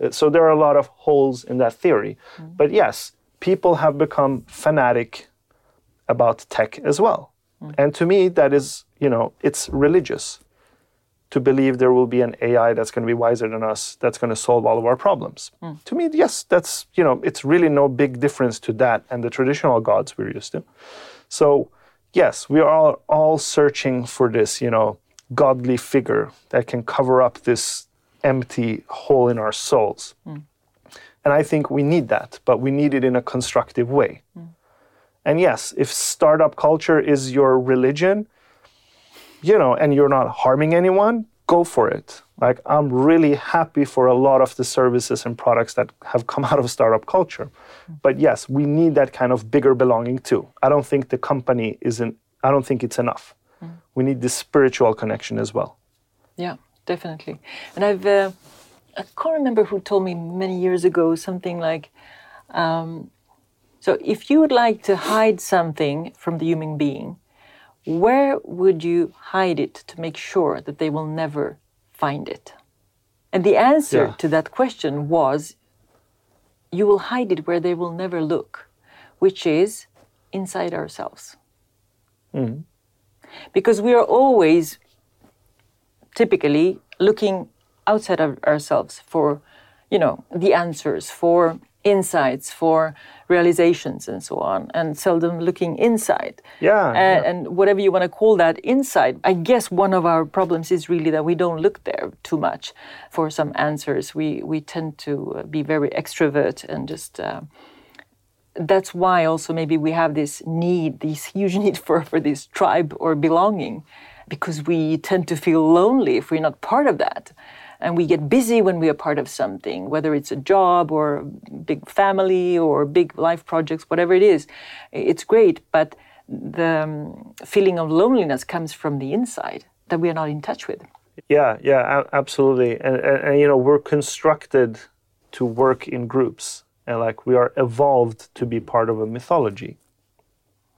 Uh, So there are a lot of holes in that theory. But yes, people have become fanatic about tech as well. And to me, that is, you know, it's religious to believe there will be an AI that's going to be wiser than us, that's going to solve all of our problems. Hmm. To me, yes, that's, you know, it's really no big difference to that and the traditional gods we're used to. So, yes, we are all, all searching for this, you know, godly figure that can cover up this empty hole in our souls. Hmm. And I think we need that, but we need it in a constructive way. Hmm. And yes, if startup culture is your religion, you know, and you're not harming anyone, go for it. Like, I'm really happy for a lot of the services and products that have come out of startup culture. But yes, we need that kind of bigger belonging too. I don't think the company isn't, I don't think it's enough. We need this spiritual connection as well. Yeah, definitely. And I've, uh, I can't remember who told me many years ago something like, um, so if you would like to hide something from the human being, where would you hide it to make sure that they will never find it? And the answer Yeah. to that question was, you will hide it where they will never look, which is inside ourselves. Mm-hmm. Because we are always typically looking outside of ourselves for you know the answers for insights for realizations and so on and seldom looking inside Yeah, and, yeah. and whatever you want to call that inside i guess one of our problems is really that we don't look there too much for some answers we we tend to uh, be very extrovert and just uh, that's why also maybe we have this need, this huge need for, for this tribe or belonging, because we tend to feel lonely if we're not part of that. And we get busy when we are part of something, whether it's a job or a big family or big life projects, whatever it is. It's great, but the um, feeling of loneliness comes from the inside that we are not in touch with. Yeah, yeah, absolutely. And, and, and you know, we're constructed to work in groups, and like we are evolved to be part of a mythology,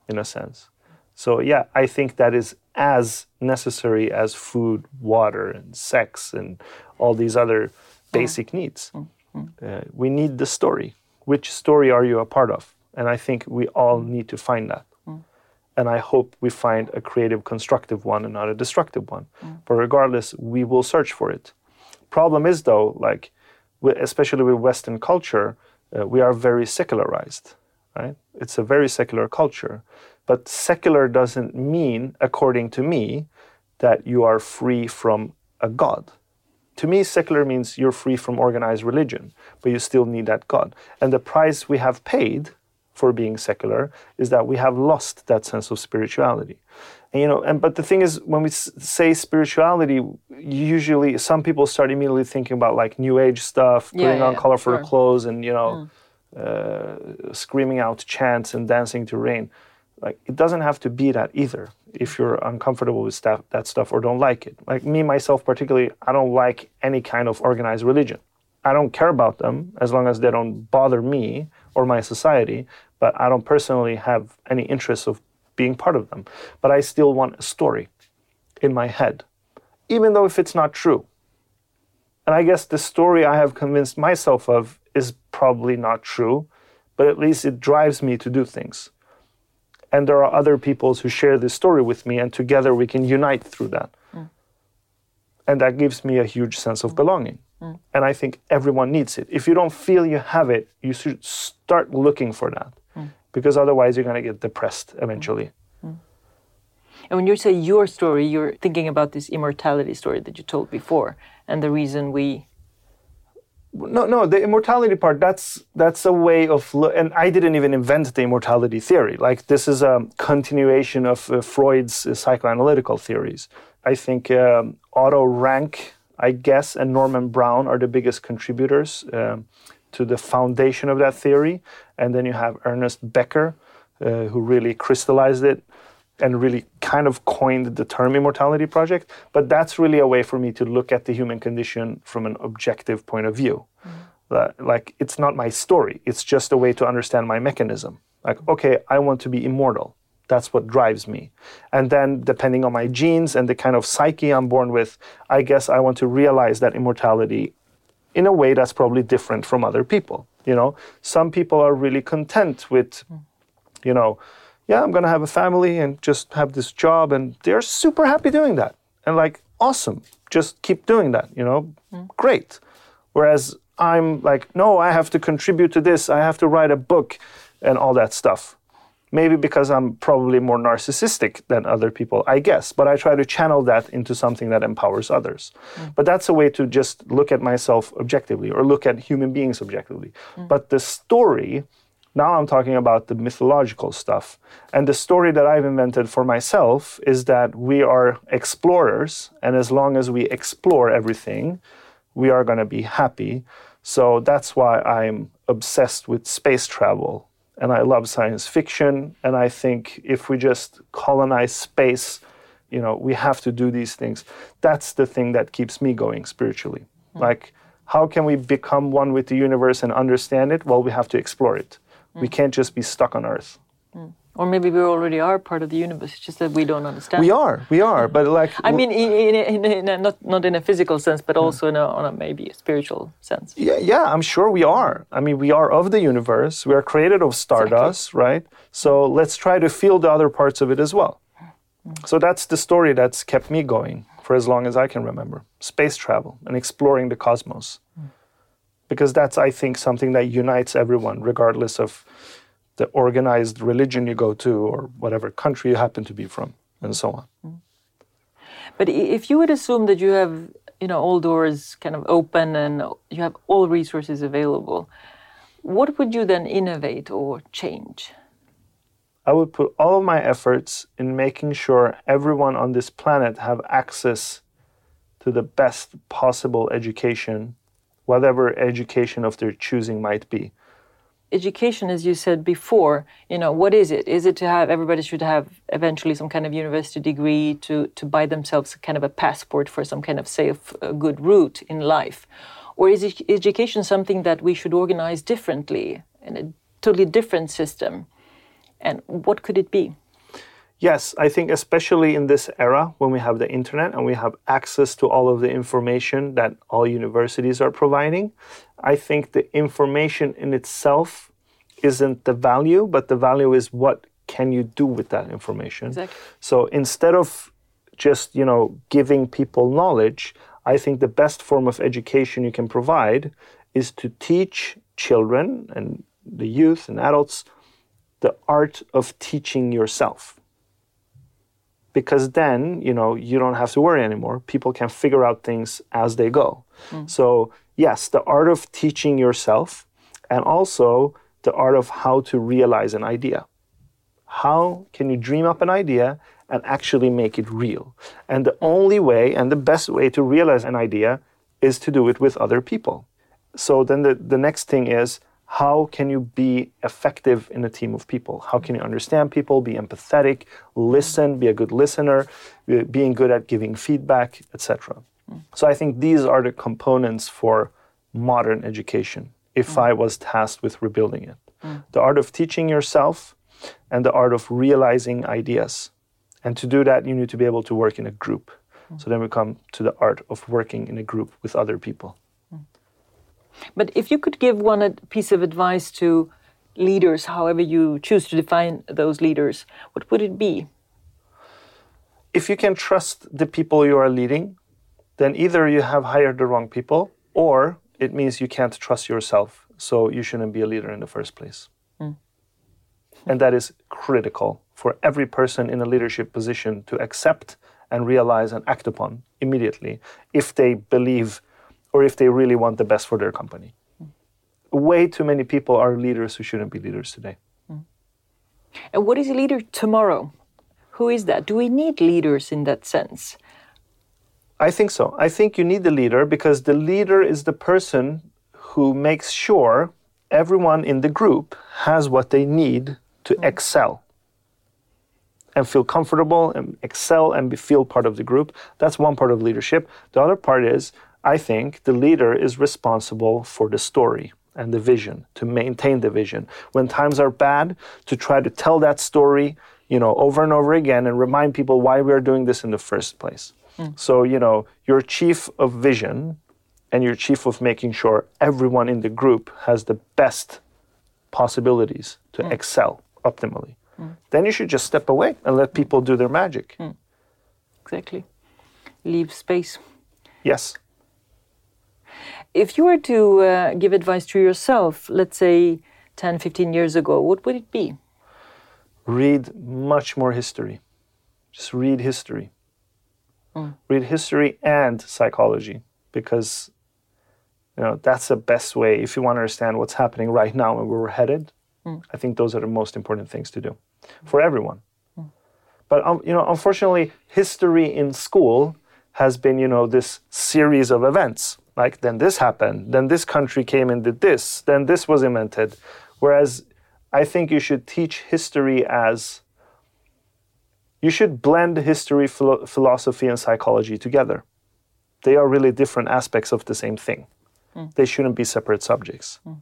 in a sense. So yeah, I think that is as necessary as food, water, and sex, and all these other mm. basic needs. Mm. Mm. Uh, we need the story. Which story are you a part of? And I think we all need to find that and I hope we find a creative, constructive one and not a destructive one. But regardless, we will search for it. Problem is, though, like, especially with Western culture, uh, we are very secularized, right? It's a very secular culture. But secular doesn't mean, according to me, that you are free from a God. To me, secular means you're free from organized religion, but you still need that God. And the price we have paid for being secular is that we have lost that sense of spirituality. And, you know, and but the thing is, when we s- say spirituality, usually some people start immediately thinking about like new age stuff, Yeah, putting on yeah, colorful sure. clothes, and you know, uh, screaming out chants and dancing to rain. Like it doesn't have to be that either. If you're uncomfortable with stuff, that stuff or don't like it, like me myself particularly, I don't like any kind of organized religion. I don't care about them as long as they don't bother me or my society, but I don't personally have any interest of being part of them. But I still want a story in my head, even though if it's not true. And I guess the story I have convinced myself of is probably not true, but at least it drives me to do things. And there are other peoples who share this story with me, and together we can unite through that. Mm. And that gives me a huge sense of mm. belonging. Mm. And I think everyone needs it. If you don't feel you have it, you should start looking for that. Because otherwise, you're going to get depressed eventually. And when you say your story, you're thinking about this immortality story that you told before, and the reason we. No, no, the immortality part, that's that's a way of lo- and I didn't even invent the immortality theory. Like this is a continuation of uh, Freud's uh, psychoanalytical theories. I think um, Otto Rank, I guess, and Norman Brown are the biggest contributors um, to the foundation of that theory. And then you have Ernest Becker, uh, who really crystallized it and really kind of coined the term immortality project. But that's really a way for me to look at the human condition from an objective point of view. Mm-hmm. That, like it's not my story. It's just a way to understand my mechanism. Like, okay, I want to be immortal. That's what drives me. And then, depending on my genes and the kind of psyche I'm born with, I guess I want to realize that immortality in a way that's probably different from other people. You know, some people are really content with, mm. you know, yeah, I'm gonna have a family and just have this job, and they're super happy doing that. And like, awesome, just keep doing that. You know, great. Whereas I'm like, no, I have to contribute to this. I have to write a book, and all that stuff maybe because I'm probably more narcissistic than other people, I guess, but I try to channel that into something that empowers others. Mm. But that's a way to just look at myself objectively or look at human beings objectively. Mm. But the story, now I'm talking about the mythological stuff. And the story that I've invented for myself is that we are explorers, and as long as we explore everything, we are going to be happy. So that's why I'm obsessed with space travel and I love science fiction. And I think if we just colonize space, you know, we have to do these things. That's the thing that keeps me going spiritually. Mm. Like, how can we become one with the universe and understand it? Well, we have to explore it. Mm. We can't just be stuck on Earth. Mm. Or maybe we already are part of the universe, it's just that we don't understand. We are, we are, but like. I mean, in, in, in a, not not in a physical sense, but also in a, on a maybe a spiritual sense. Yeah, yeah, I'm sure we are. I mean, we are of the universe. We are created of stardust, exactly. right? So let's try to feel the other parts of it as well. So that's the story that's kept me going for as long as I can remember. Space travel and exploring the cosmos. Because that's, I think, something that unites everyone, regardless of the organized religion you go to or whatever country you happen to be from and so on mm. but if you would assume that you have you know all doors kind of open and you have all resources available what would you then innovate or change i would put all of my efforts in making sure everyone on this planet have access to the best possible education whatever education of their choosing might be education, as you said before, you know, what is it? Is it to have everybody should have eventually some kind of university degree to to buy themselves kind of a passport for some kind of safe, uh, good route in life, or is education something that we should organize differently in a totally different system? And what could it be? Yes, I think especially in this era when we have the internet and we have access to all of the information that all universities are providing, I think the information in itself isn't the value, but the value is what can you do with that information. Exactly. So instead of just, you know, giving people knowledge, I think the best form of education you can provide is to teach children and the youth and adults the art of teaching yourself because then you know you don't have to worry anymore. People can figure out things as they go. Mm. so yes the art of teaching yourself and also the art of how to realize an idea. How can you dream up an idea and actually make it real? And the only way and the best way to realize an idea is to do it with other people. So then the, the next thing is how can you be effective in a team of people? How can you understand people, be empathetic, listen, be a good listener, being good at giving feedback, etc. So I think these are the components for modern education if mm. I was tasked with rebuilding it. Mm. The art of teaching yourself and the art of realizing ideas. And to do that, you need to be able to work in a group. So then we come to the art of working in a group with other people. But if you could give one piece of advice to leaders, however you choose to define those leaders, what would it be? If you can trust the people you are leading, then either you have hired the wrong people or it means you can't trust yourself, so you shouldn't be a leader in the first place. Mm. And that is critical for every person in a leadership position to accept and realize and act upon immediately if they believe or if they really want the best for their company. Mm. Way too many people are leaders who shouldn't be leaders today. Mm. And what is a leader tomorrow? Who is that? Do we need leaders in that sense? I think so. I think you need the leader because the leader is the person who makes sure everyone in the group has what they need to mm. excel and feel comfortable and excel and be, feel part of the group. That's one part of leadership. The other part is I think the leader is responsible for the story and the vision to maintain the vision. When times are bad, to try to tell that story, you know, over and over again and remind people why we are doing this in the first place. Hmm. So, you know, your chief of vision and your chief of making sure everyone in the group has the best possibilities to hmm. excel optimally. Hmm. Then you should just step away and let people do their magic. Exactly. Leave space. Yes. If you were to uh, give advice to yourself, let's say 10, 15 years ago, what would it be? read much more history. Just read history. Read history and psychology because you know that's the best way if you want to understand what's happening right now and where we're headed. I think those are the most important things to do for everyone. But um, you know, unfortunately, history in school has been you know this series of events. Like then this happened, then this country came and did this, then this was invented. Whereas I think you should teach history as you should blend history, philo- philosophy, and psychology together. They are really different aspects of the same thing. Hmm. They shouldn't be separate subjects. Hmm.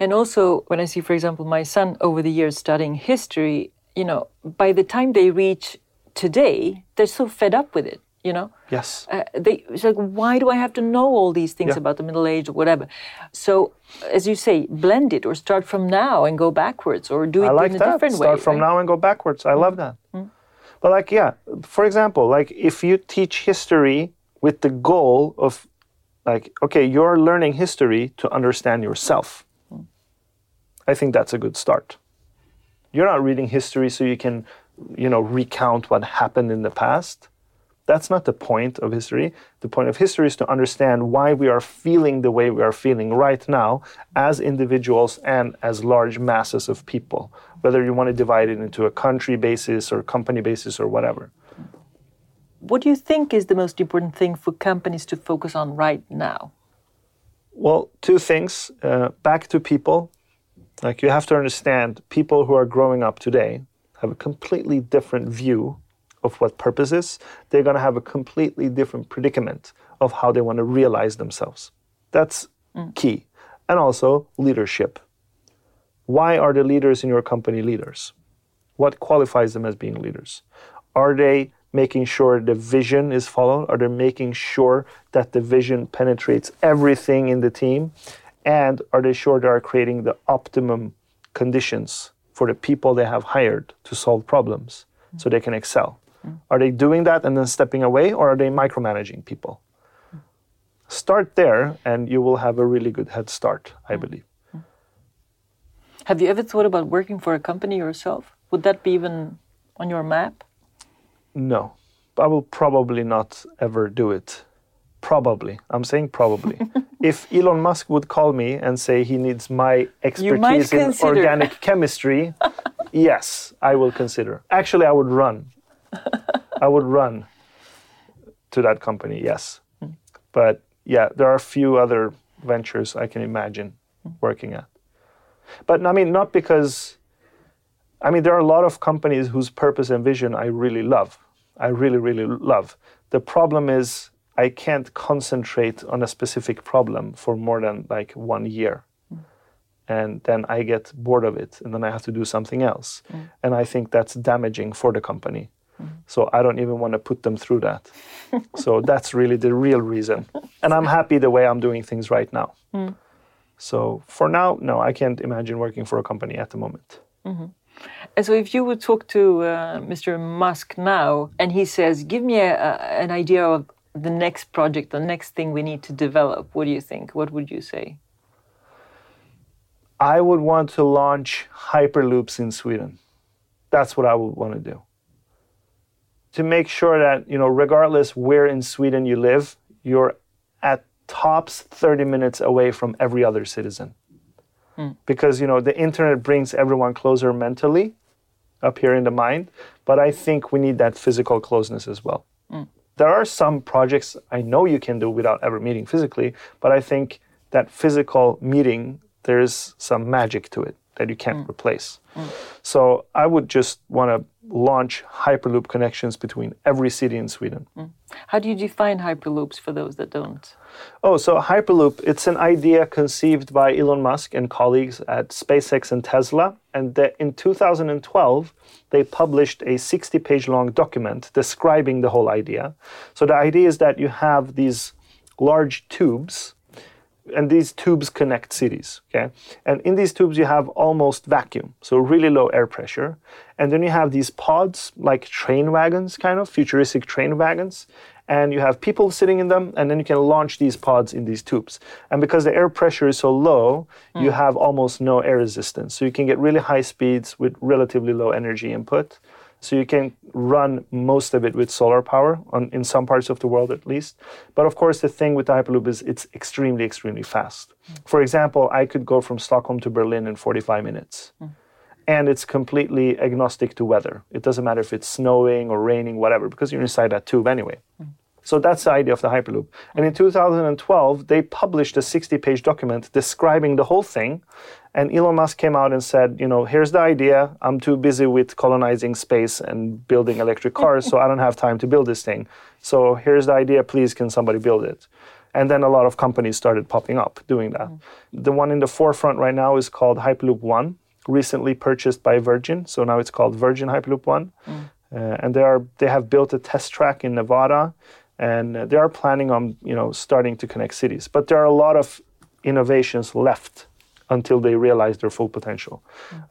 And also, when I see, for example, my son over the years studying history, you know, by the time they reach today, they're so fed up with it, you know? Yes. Uh, they, it's like, why do I have to know all these things Yeah. about the Middle Age or whatever? So, as you say, blend it or start from now and go backwards or do it I like in a that. different Start way. from right? now and go backwards. I love that. But like, yeah, for example, like if you teach history with the goal of, like, okay, you're learning history to understand yourself. I think that's a good start. You're not reading history so you can, you know, recount what happened in the past. That's not the point of history. The point of history is to understand why we are feeling the way we are feeling right now as individuals and as large masses of people, whether you want to divide it into a country basis or company basis or whatever. What do you think is the most important thing for companies to focus on right now? Well, two things. Uh, back to people. Like you have to understand, people who are growing up today have a completely different view of what purpose is. They're going to have a completely different predicament of how they want to realize themselves. That's mm. key. And also leadership. Why are the leaders in your company leaders? What qualifies them as being leaders? Are they making sure the vision is followed? Are they making sure that the vision penetrates everything in the team? And are they sure they are creating the optimum conditions for the people they have hired to solve problems so they can excel? Are they doing that and then stepping away, or are they micromanaging people? Start there, and you will have a really good head start, I mm. believe. Have you ever thought about working for a company yourself? Would that be even on your map? No, I will probably not ever do it. Probably. I'm saying probably. if Elon Musk would call me and say he needs my expertise in organic chemistry, yes, I will consider. Actually, I would run. I would run to that company, yes. Hmm. But yeah, there are a few other ventures I can imagine hmm. working at. But I mean, not because I mean, there are a lot of companies whose purpose and vision I really love. I really, really love. The problem is I can't concentrate on a specific problem for more than like one year. Hmm. And then I get bored of it and then I have to do something else. And I think that's damaging for the company. So I don't even want to put them through that. so that's really the real reason. And I'm happy the way I'm doing things right now. So for now, no, I can't imagine working for a company at the moment. And so, if you would talk to uh, Mr. Musk now, and he says, "Give me a, a, an idea of the next project, the next thing we need to develop," what do you think? What would you say? I would want to launch Hyperloops in Sweden. That's what I would want to do. To make sure that, you know, regardless where in Sweden you live, you're at tops 30 minutes away from every other citizen. Hmm. Because, you know, the internet brings everyone closer mentally up here in the mind, but I think we need that physical closeness as well. Hmm. There are some projects I know you can do without ever meeting physically, but I think that physical meeting, there's some magic to it that you can't mm. replace. Mm. So I would just want to launch Hyperloop connections between every city in Sweden. Mm. How do you define hyperloops for those that don't? Oh, so Hyperloop, it's an idea conceived by Elon Musk and colleagues at SpaceX and Tesla. And the, in 2012, they published a 60 page long document describing the whole idea. So the idea is that you have these large tubes and these tubes connect cities okay? And in these tubes you have almost vacuum so really low air pressure. And then you have these pods like train wagons kind of futuristic train wagons. And you have people sitting in them and then you can launch these pods in these tubes. And because the air pressure is so low you mm. have almost no air resistance. So you can get really high speeds with relatively low energy input so you can run most of it with solar power on, in some parts of the world at least. But of course, the thing with the Hyperloop is it's extremely, extremely fast. Mm. For example, I could go from Stockholm to Berlin in 45 minutes. Mm. And it's completely agnostic to weather. It doesn't matter if it's snowing or raining, whatever, because you're inside that tube anyway. Mm. So that's the idea of the Hyperloop. And in 2012, they published a 60 page document describing the whole thing. And Elon Musk came out and said, you know, here's the idea. I'm too busy with colonizing space and building electric cars, so I don't have time to build this thing. So here's the idea. Please, can somebody build it? And then a lot of companies started popping up doing that. The one in the forefront right now is called Hyperloop One, recently purchased by Virgin. So now it's called Virgin Hyperloop One. Uh, and they are they have built a test track in Nevada, and uh, they are planning on you know starting to connect cities. But there are a lot of innovations left until they realize their full potential.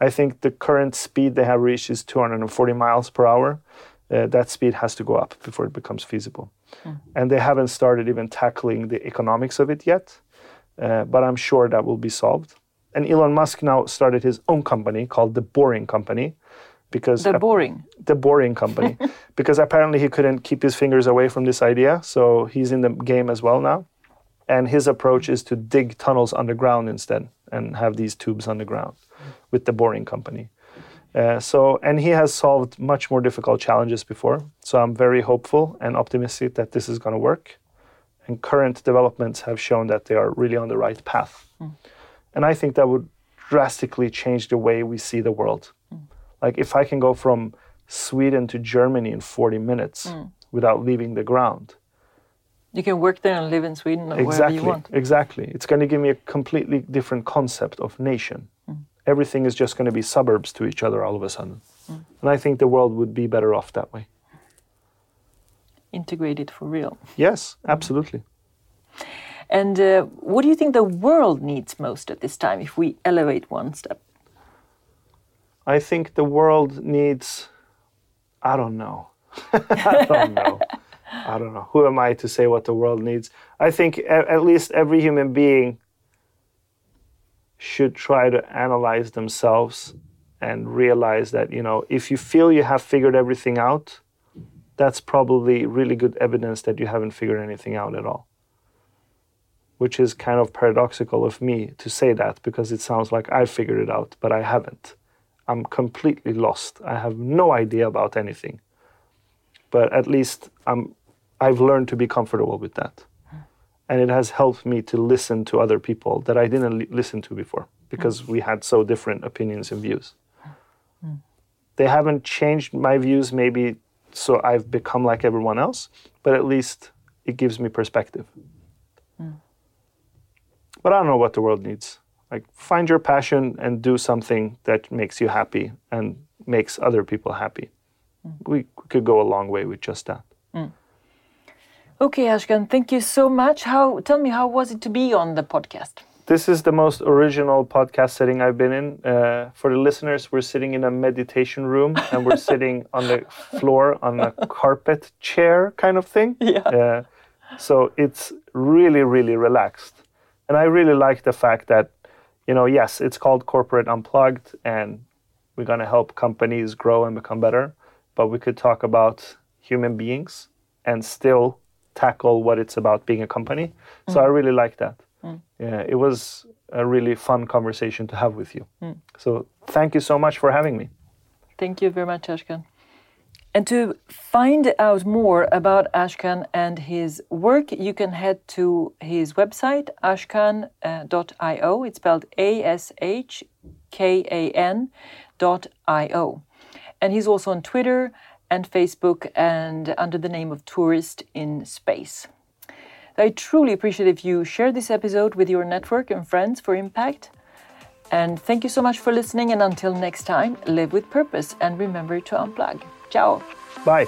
I think the current speed they have reached is 240 miles per hour. Uh, that speed has to go up before it becomes feasible, and they haven't started even tackling the economics of it yet. Uh, but I'm sure that will be solved. And Elon Musk now started his own company called the Boring Company, because They're boring. the boring company. Because apparently he couldn't keep his fingers away from this idea so he's in the game as well now. And his approach is to dig tunnels underground instead and have these tubes underground with the boring company. Uh, so and he has solved much more difficult challenges before. So i'm very hopeful and optimistic that this is going to work. And current developments have shown that they are really on the right path. And i think that would drastically change the way we see the world like if I can go from Sweden to Germany in 40 minutes mm. without leaving the ground. You can work there and live in Sweden or wherever Exactly. you want. Exactly. It's going to give me a completely different concept of nation. Mm. Everything is just going to be suburbs to each other all of a sudden. Mm. And I think the world would be better off that way. Integrated for real. Yes, absolutely. And uh, what do you think the world needs most at this time if we elevate one step? I think the world needs I don't know. I don't know. I don't know. Who am I to say what the world needs? I think at least every human being should try to analyze themselves and realize that, you know, if you feel you have figured everything out, that's probably really good evidence that you haven't figured anything out at all. Which is kind of paradoxical of me to say that because it sounds like I figured it out, but I haven't. I'm completely lost. I have no idea about anything. But at least I'm, I've learned to be comfortable with that. And it has helped me to listen to other people that I didn't li- listen to before because we had so different opinions and views. They haven't changed my views, maybe so I've become like everyone else, but at least it gives me perspective. Hmm. But I don't know what the world needs. Like, find your passion and do something that makes you happy and makes other people happy. We could go a long way with just that. Okay, Ashkan, thank you so much. How tell me how was it to be on the podcast? This is the most original podcast setting I've been in. Uh, for the listeners, we're sitting in a meditation room and we're sitting on the floor on a carpet chair kind of thing. Yeah. Uh, so it's really, really relaxed. And I really like the fact that, you know, yes, it's called Corporate Unplugged and we're going to help companies grow and become better, but we could talk about human beings and still tackle what it's about being a company. So mm. I really like that. Mm. Yeah, it was a really fun conversation to have with you. Mm. So thank you so much for having me. Thank you very much, Ashkan. And to find out more about Ashkan and his work, you can head to his website, ashkan.io. It's spelled A S H K A N dot I O. And he's also on Twitter and Facebook and under the name of Tourist in Space. I truly appreciate if you share this episode with your network and friends for impact. And thank you so much for listening. And until next time, live with purpose and remember to unplug. Tchau. Bye.